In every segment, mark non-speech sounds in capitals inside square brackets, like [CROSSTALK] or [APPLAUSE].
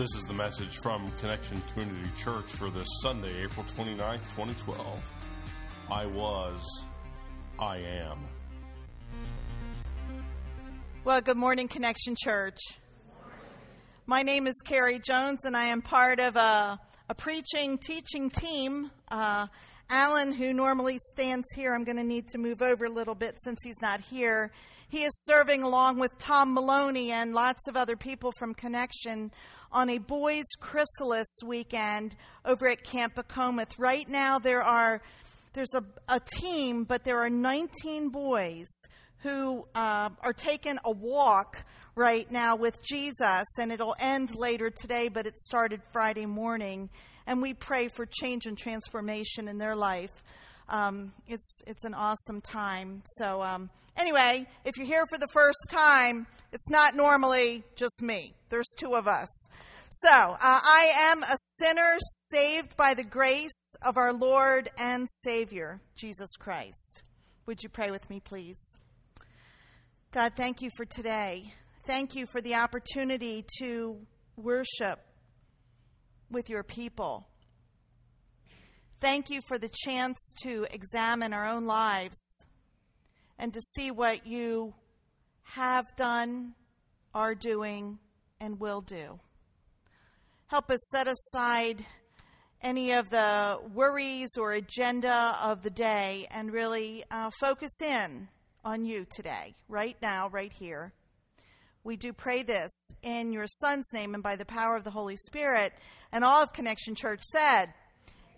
This is the message from Connection Community Church for this Sunday, April 29th, 2012. I was, I am. Well, good morning, Connection Church. My name is Carrie Jones, and I am part of a, a preaching, teaching team. Uh, Alan, who normally stands here, I'm going to need to move over a little bit since he's not here. He is serving along with Tom Maloney and lots of other people from Connection on a boys' chrysalis weekend over at Camp Pecometh. Right now, there are there's a, a team, but there are 19 boys who uh, are taking a walk right now with Jesus, and it'll end later today, but it started Friday morning. And we pray for change and transformation in their life. Um, it's it's an awesome time. So um, anyway, if you're here for the first time, it's not normally just me. There's two of us. So uh, I am a sinner saved by the grace of our Lord and Savior Jesus Christ. Would you pray with me, please? God, thank you for today. Thank you for the opportunity to worship with your people. Thank you for the chance to examine our own lives and to see what you have done, are doing, and will do. Help us set aside any of the worries or agenda of the day and really uh, focus in on you today, right now, right here. We do pray this in your Son's name and by the power of the Holy Spirit. And all of Connection Church said,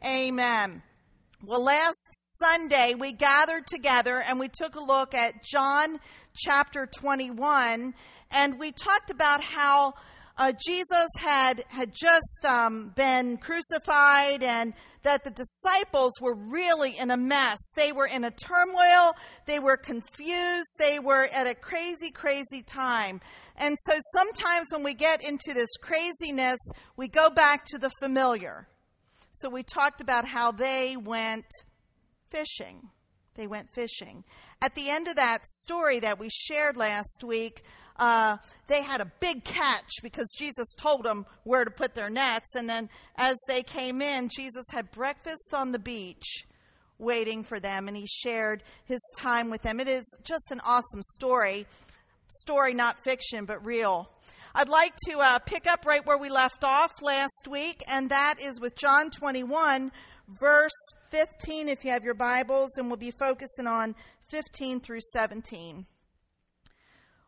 Amen. Well, last Sunday we gathered together and we took a look at John chapter 21 and we talked about how uh, Jesus had had just um, been crucified and that the disciples were really in a mess. They were in a turmoil. They were confused. They were at a crazy, crazy time. And so sometimes when we get into this craziness, we go back to the familiar. So we talked about how they went fishing. They went fishing. At the end of that story that we shared last week, uh, they had a big catch because Jesus told them where to put their nets. And then as they came in, Jesus had breakfast on the beach waiting for them, and he shared his time with them. It is just an awesome story. Story, not fiction, but real. I'd like to uh, pick up right where we left off last week, and that is with John 21, verse 15, if you have your Bibles, and we'll be focusing on 15 through 17.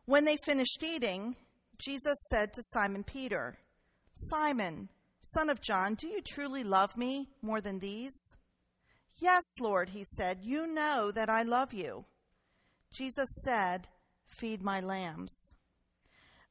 When they finished eating, Jesus said to Simon Peter, Simon, son of John, do you truly love me more than these? Yes, Lord, he said, you know that I love you. Jesus said, Feed my lambs.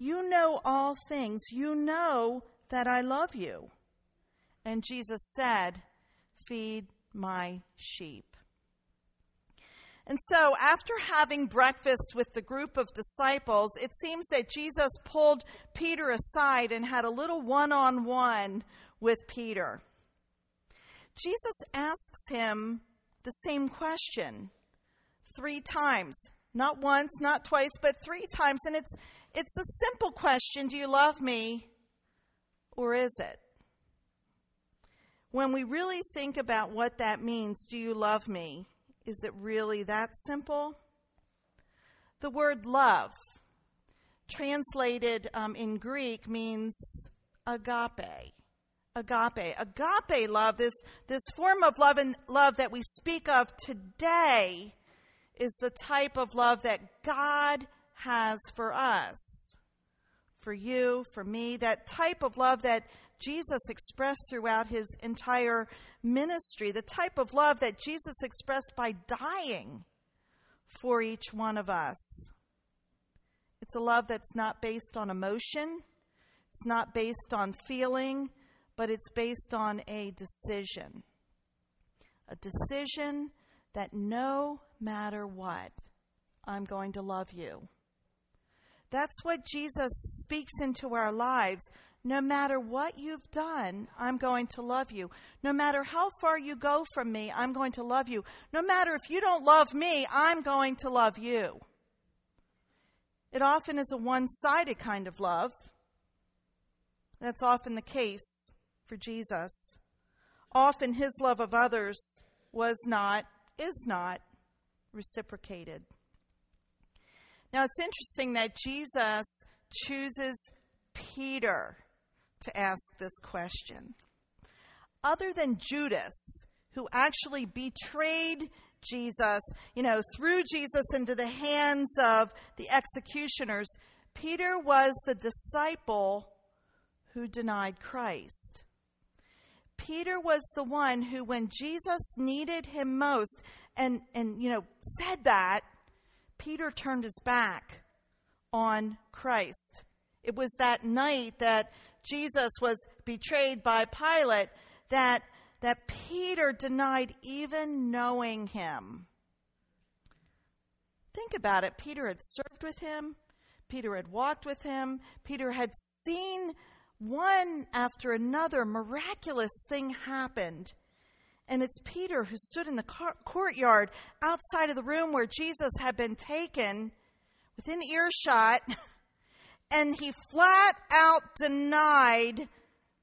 you know all things. You know that I love you. And Jesus said, Feed my sheep. And so, after having breakfast with the group of disciples, it seems that Jesus pulled Peter aside and had a little one on one with Peter. Jesus asks him the same question three times. Not once, not twice, but three times. And it's, it's a simple question Do you love me? Or is it? When we really think about what that means, do you love me? Is it really that simple? The word love, translated um, in Greek, means agape. Agape. Agape love, this, this form of love and love that we speak of today, is the type of love that God has for us. For you, for me, that type of love that Jesus expressed throughout his entire ministry, the type of love that Jesus expressed by dying for each one of us. It's a love that's not based on emotion, it's not based on feeling, but it's based on a decision. A decision that no matter what, I'm going to love you. That's what Jesus speaks into our lives. No matter what you've done, I'm going to love you. No matter how far you go from me, I'm going to love you. No matter if you don't love me, I'm going to love you. It often is a one sided kind of love. That's often the case for Jesus. Often his love of others was not, is not reciprocated. Now it's interesting that Jesus chooses Peter to ask this question. Other than Judas, who actually betrayed Jesus, you know, threw Jesus into the hands of the executioners, Peter was the disciple who denied Christ. Peter was the one who, when Jesus needed him most, and, and you know, said that, Peter turned his back on Christ. It was that night that Jesus was betrayed by Pilate that, that Peter denied even knowing him. Think about it. Peter had served with him, Peter had walked with him, Peter had seen one after another miraculous thing happened. And it's Peter who stood in the car- courtyard outside of the room where Jesus had been taken within earshot, [LAUGHS] and he flat out denied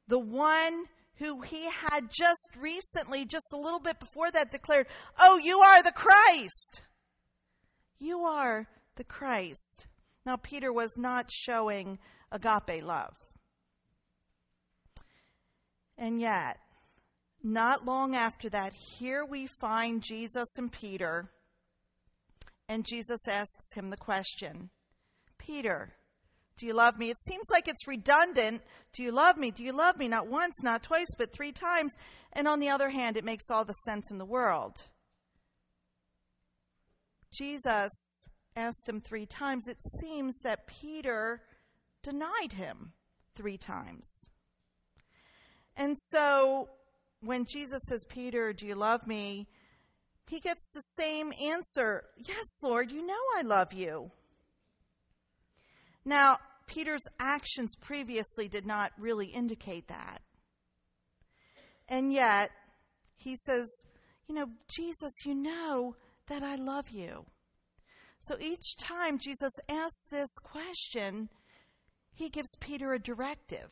the one who he had just recently, just a little bit before that, declared, Oh, you are the Christ. You are the Christ. Now, Peter was not showing agape love. And yet, not long after that, here we find Jesus and Peter, and Jesus asks him the question Peter, do you love me? It seems like it's redundant. Do you love me? Do you love me? Not once, not twice, but three times. And on the other hand, it makes all the sense in the world. Jesus asked him three times. It seems that Peter denied him three times. And so when Jesus says, Peter, do you love me? He gets the same answer Yes, Lord, you know I love you. Now, Peter's actions previously did not really indicate that. And yet, he says, You know, Jesus, you know that I love you. So each time Jesus asks this question, he gives Peter a directive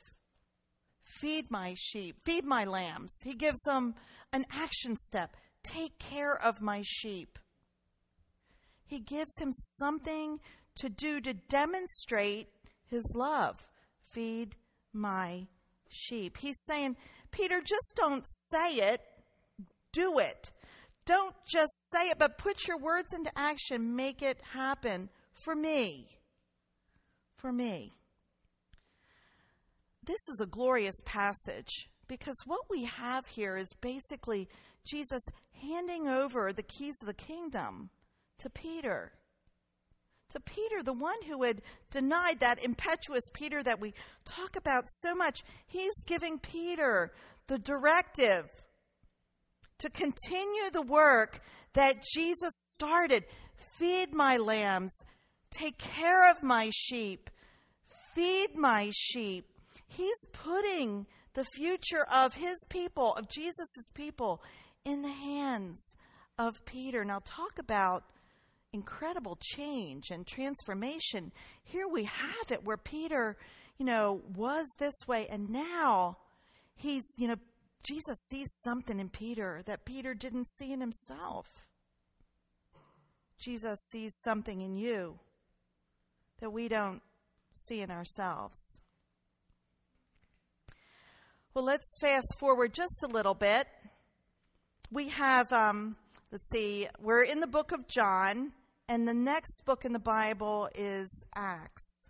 feed my sheep, feed my lambs. He gives them an action step take care of my sheep. He gives him something to do to demonstrate his love. Feed my sheep. He's saying, Peter, just don't say it, do it. Don't just say it, but put your words into action. Make it happen for me. For me this is a glorious passage because what we have here is basically Jesus handing over the keys of the kingdom to Peter. To Peter, the one who had denied that impetuous Peter that we talk about so much, he's giving Peter the directive to continue the work that Jesus started. Feed my lambs, take care of my sheep, feed my sheep. He's putting the future of his people, of Jesus' people, in the hands of Peter. Now, talk about incredible change and transformation. Here we have it where Peter, you know, was this way, and now he's, you know, Jesus sees something in Peter that Peter didn't see in himself. Jesus sees something in you that we don't see in ourselves. Well, let's fast forward just a little bit. We have, um, let's see, we're in the book of John, and the next book in the Bible is Acts.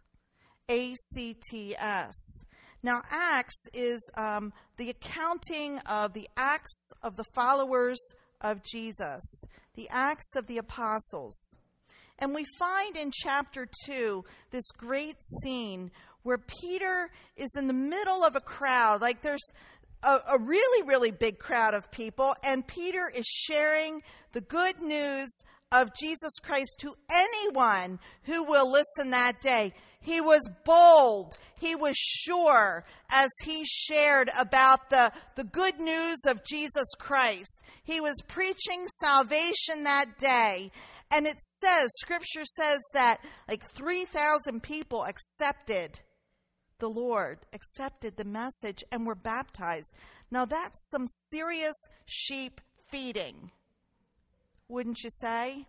A C T S. Now, Acts is um, the accounting of the acts of the followers of Jesus, the acts of the apostles. And we find in chapter 2 this great scene where Peter is in the middle of a crowd. Like there's a, a really, really big crowd of people, and Peter is sharing the good news of Jesus Christ to anyone who will listen that day. He was bold. He was sure as he shared about the, the good news of Jesus Christ. He was preaching salvation that day. And it says, scripture says that like 3,000 people accepted the Lord, accepted the message, and were baptized. Now that's some serious sheep feeding. Wouldn't you say?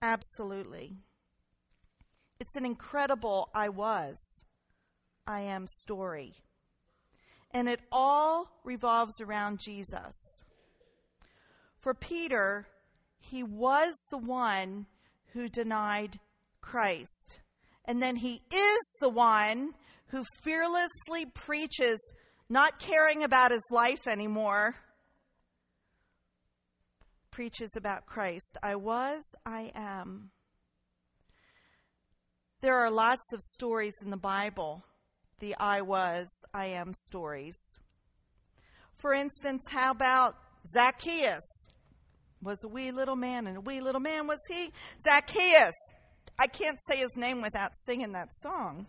Absolutely. It's an incredible I was, I am story. And it all revolves around Jesus. For Peter, he was the one who denied Christ. And then he is the one who fearlessly preaches, not caring about his life anymore, preaches about Christ. I was, I am. There are lots of stories in the Bible, the I was, I am stories. For instance, how about Zacchaeus? Was a wee little man, and a wee little man was he? Zacchaeus. I can't say his name without singing that song.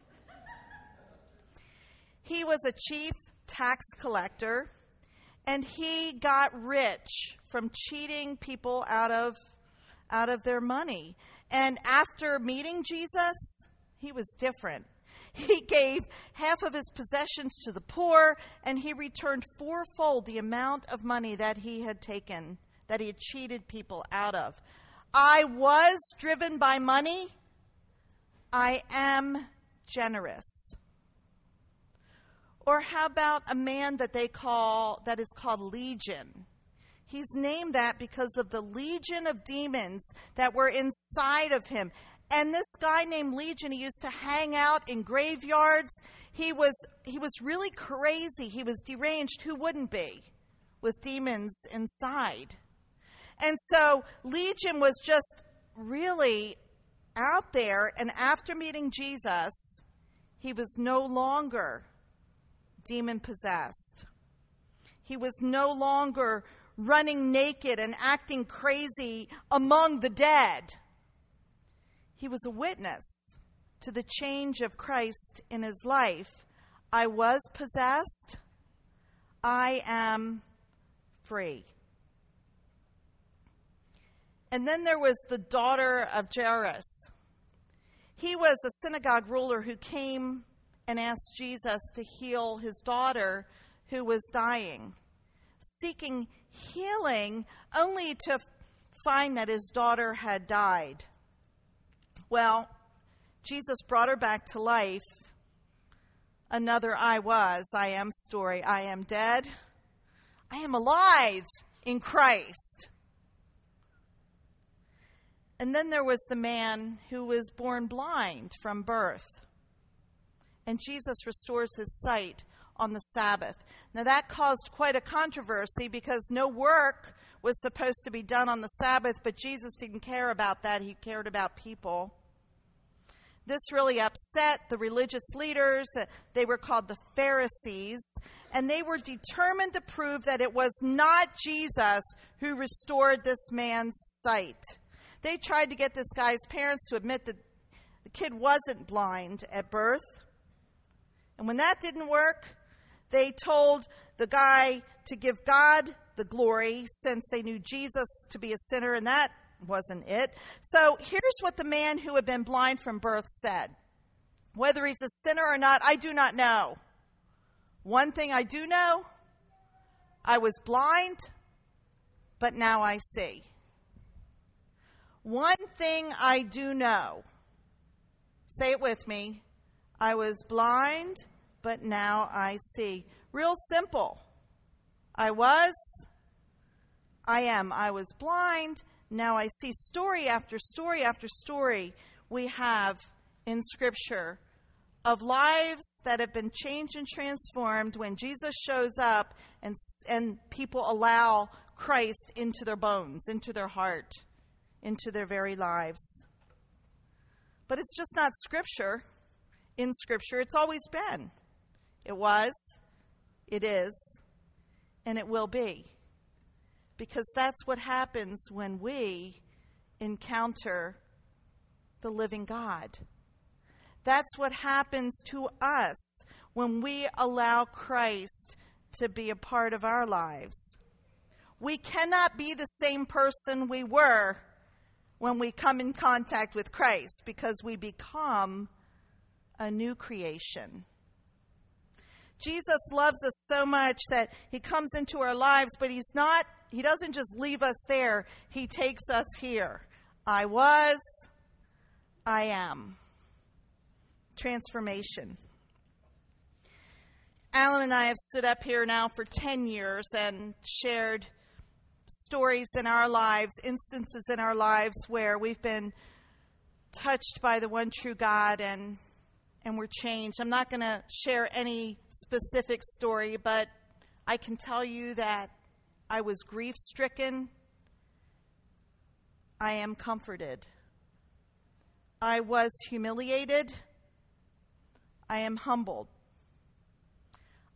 He was a chief tax collector and he got rich from cheating people out of out of their money. And after meeting Jesus, he was different. He gave half of his possessions to the poor, and he returned fourfold the amount of money that he had taken, that he had cheated people out of. I was driven by money. I am generous. Or how about a man that they call, that is called Legion? He's named that because of the legion of demons that were inside of him. And this guy named Legion, he used to hang out in graveyards. He was, he was really crazy. He was deranged. Who wouldn't be with demons inside? And so Legion was just really out there. And after meeting Jesus, he was no longer demon possessed. He was no longer running naked and acting crazy among the dead. He was a witness to the change of Christ in his life. I was possessed. I am free. And then there was the daughter of Jairus. He was a synagogue ruler who came and asked Jesus to heal his daughter who was dying, seeking healing only to find that his daughter had died. Well, Jesus brought her back to life. Another I was, I am story. I am dead. I am alive in Christ. And then there was the man who was born blind from birth and Jesus restores his sight on the Sabbath. Now, that caused quite a controversy because no work was supposed to be done on the Sabbath, but Jesus didn't care about that. He cared about people. This really upset the religious leaders. They were called the Pharisees, and they were determined to prove that it was not Jesus who restored this man's sight. They tried to get this guy's parents to admit that the kid wasn't blind at birth. And when that didn't work, they told the guy to give God the glory since they knew Jesus to be a sinner, and that wasn't it. So here's what the man who had been blind from birth said Whether he's a sinner or not, I do not know. One thing I do know I was blind, but now I see. One thing I do know, say it with me I was blind, but now I see. Real simple. I was, I am. I was blind, now I see. Story after story after story we have in Scripture of lives that have been changed and transformed when Jesus shows up and, and people allow Christ into their bones, into their heart, into their very lives. But it's just not Scripture in Scripture. It's always been. It was, it is, and it will be. Because that's what happens when we encounter the living God. That's what happens to us when we allow Christ to be a part of our lives. We cannot be the same person we were when we come in contact with Christ because we become a new creation. Jesus loves us so much that he comes into our lives, but he's not, he doesn't just leave us there, he takes us here. I was, I am. Transformation. Alan and I have stood up here now for 10 years and shared stories in our lives, instances in our lives where we've been touched by the one true God and and we're changed. I'm not going to share any specific story, but I can tell you that I was grief stricken. I am comforted. I was humiliated. I am humbled.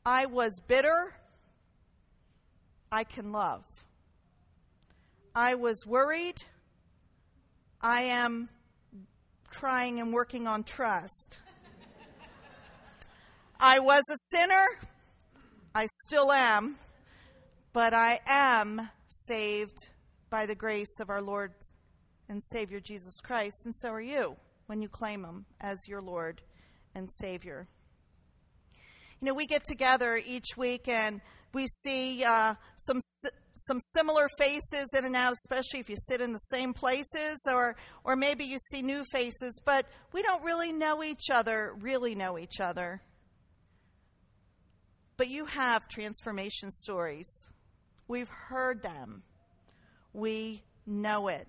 I was bitter. I can love. I was worried. I am trying and working on trust. I was a sinner. I still am. But I am saved by the grace of our Lord and Savior Jesus Christ. And so are you when you claim Him as your Lord and Savior. You know, we get together each week and we see uh, some some similar faces in and out, especially if you sit in the same places, or or maybe you see new faces, but we don't really know each other, really know each other. But you have transformation stories. We've heard them. We know it.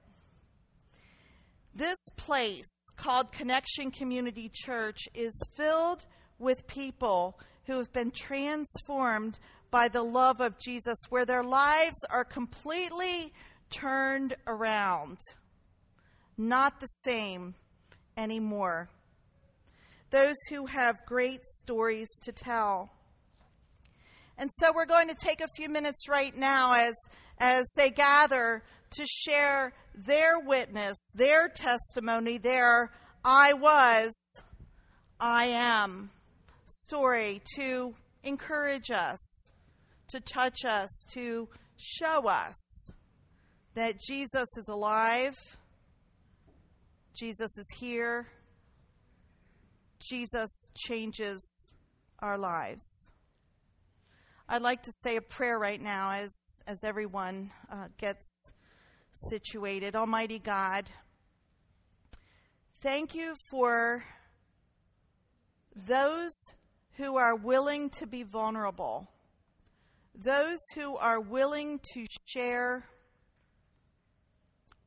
This place called Connection Community Church is filled with people who have been transformed by the love of Jesus, where their lives are completely turned around, not the same anymore. Those who have great stories to tell. And so we're going to take a few minutes right now as, as they gather to share their witness, their testimony, their I was, I am story to encourage us, to touch us, to show us that Jesus is alive, Jesus is here, Jesus changes our lives. I'd like to say a prayer right now as, as everyone uh, gets situated. Almighty God, thank you for those who are willing to be vulnerable, those who are willing to share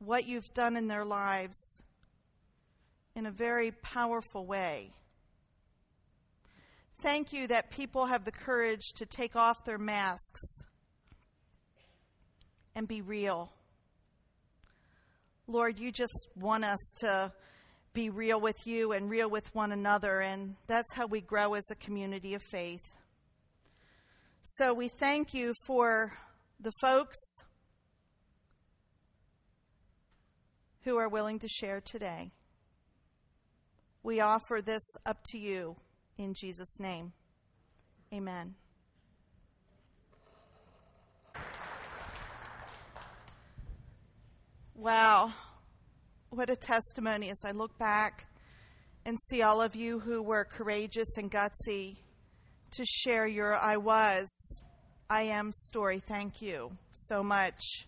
what you've done in their lives in a very powerful way. Thank you that people have the courage to take off their masks and be real. Lord, you just want us to be real with you and real with one another, and that's how we grow as a community of faith. So we thank you for the folks who are willing to share today. We offer this up to you in Jesus' name. Amen. Wow. What a testimony as I look back and see all of you who were courageous and gutsy to share your I was, I am story. Thank you so much.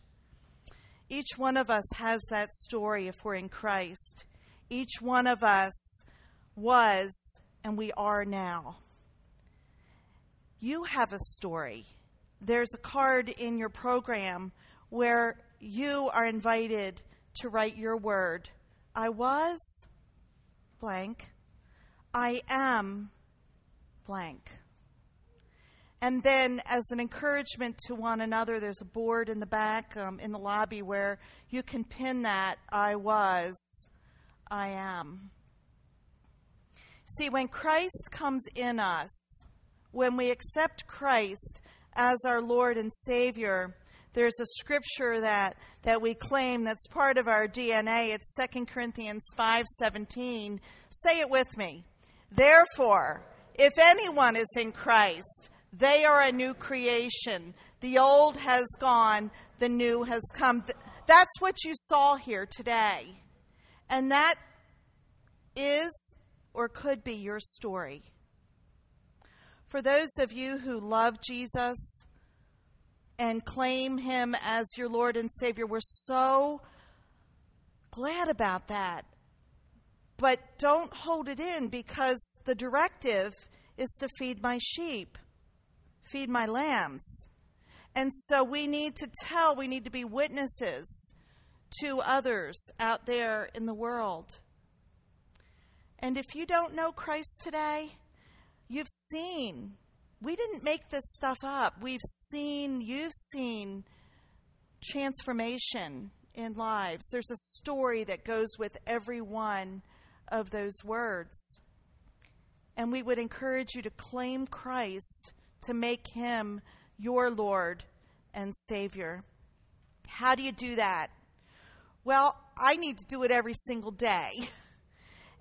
Each one of us has that story if we're in Christ. Each one of us was and we are now. You have a story. There's a card in your program where you are invited to write your word. I was blank. I am blank. And then, as an encouragement to one another, there's a board in the back um, in the lobby where you can pin that I was, I am. See, when Christ comes in us, when we accept Christ as our Lord and Savior, there's a scripture that, that we claim that's part of our DNA. It's 2 Corinthians 5:17. Say it with me. Therefore, if anyone is in Christ, they are a new creation. The old has gone, the new has come. That's what you saw here today. And that is or could be your story. For those of you who love Jesus and claim him as your Lord and Savior, we're so glad about that. But don't hold it in because the directive is to feed my sheep, feed my lambs. And so we need to tell, we need to be witnesses to others out there in the world. And if you don't know Christ today, you've seen. We didn't make this stuff up. We've seen, you've seen transformation in lives. There's a story that goes with every one of those words. And we would encourage you to claim Christ, to make him your Lord and Savior. How do you do that? Well, I need to do it every single day. [LAUGHS]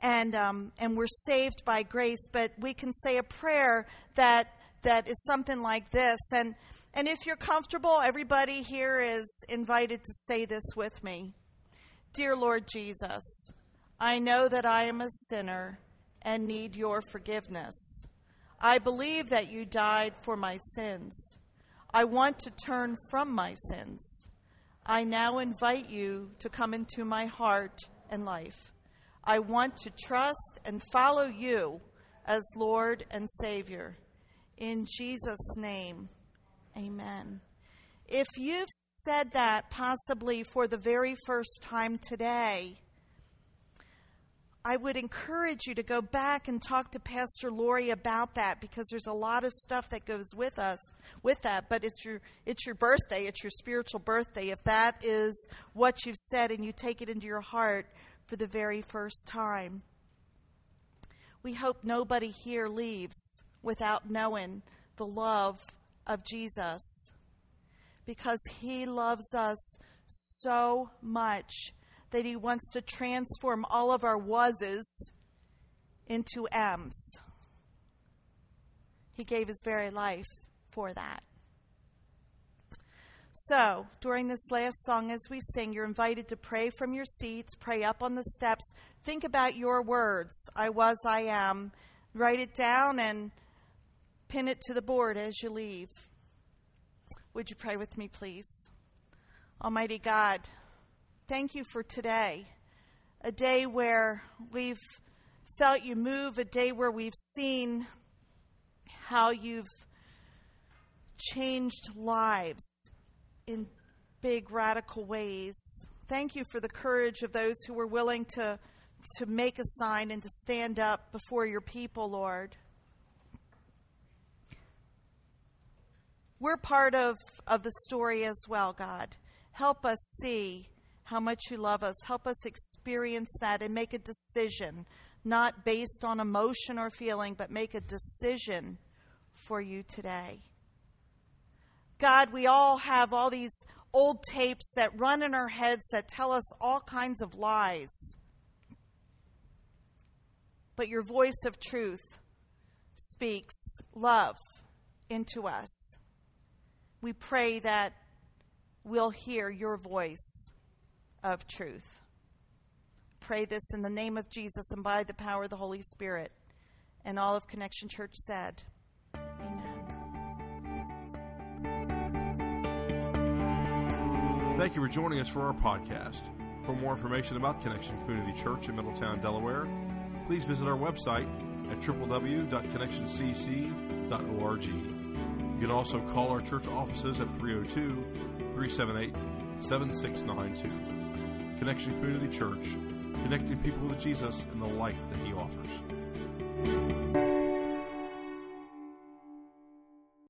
And, um, and we're saved by grace, but we can say a prayer that, that is something like this. And, and if you're comfortable, everybody here is invited to say this with me Dear Lord Jesus, I know that I am a sinner and need your forgiveness. I believe that you died for my sins. I want to turn from my sins. I now invite you to come into my heart and life. I want to trust and follow you as Lord and Savior. In Jesus' name, amen. If you've said that possibly for the very first time today, I would encourage you to go back and talk to Pastor Lori about that because there's a lot of stuff that goes with us with that. But it's your it's your birthday, it's your spiritual birthday. If that is what you've said and you take it into your heart for the very first time, we hope nobody here leaves without knowing the love of Jesus because he loves us so much that He wants to transform all of our wases into M's. He gave His very life for that. So, during this last song, as we sing, you're invited to pray from your seats, pray up on the steps, think about your words I was, I am. Write it down and pin it to the board as you leave. Would you pray with me, please? Almighty God, thank you for today. A day where we've felt you move, a day where we've seen how you've changed lives in big, radical ways. Thank you for the courage of those who were willing to, to make a sign and to stand up before your people, Lord. We're part of, of the story as well, God. Help us see how much you love us. Help us experience that and make a decision, not based on emotion or feeling, but make a decision for you today. God, we all have all these old tapes that run in our heads that tell us all kinds of lies. But your voice of truth speaks love into us. We pray that we'll hear your voice of truth. Pray this in the name of Jesus and by the power of the Holy Spirit. And all of Connection Church said, Thank you for joining us for our podcast. For more information about Connection Community Church in Middletown, Delaware, please visit our website at www.connectioncc.org. You can also call our church offices at 302 378 7692. Connection Community Church, connecting people with Jesus and the life that He offers.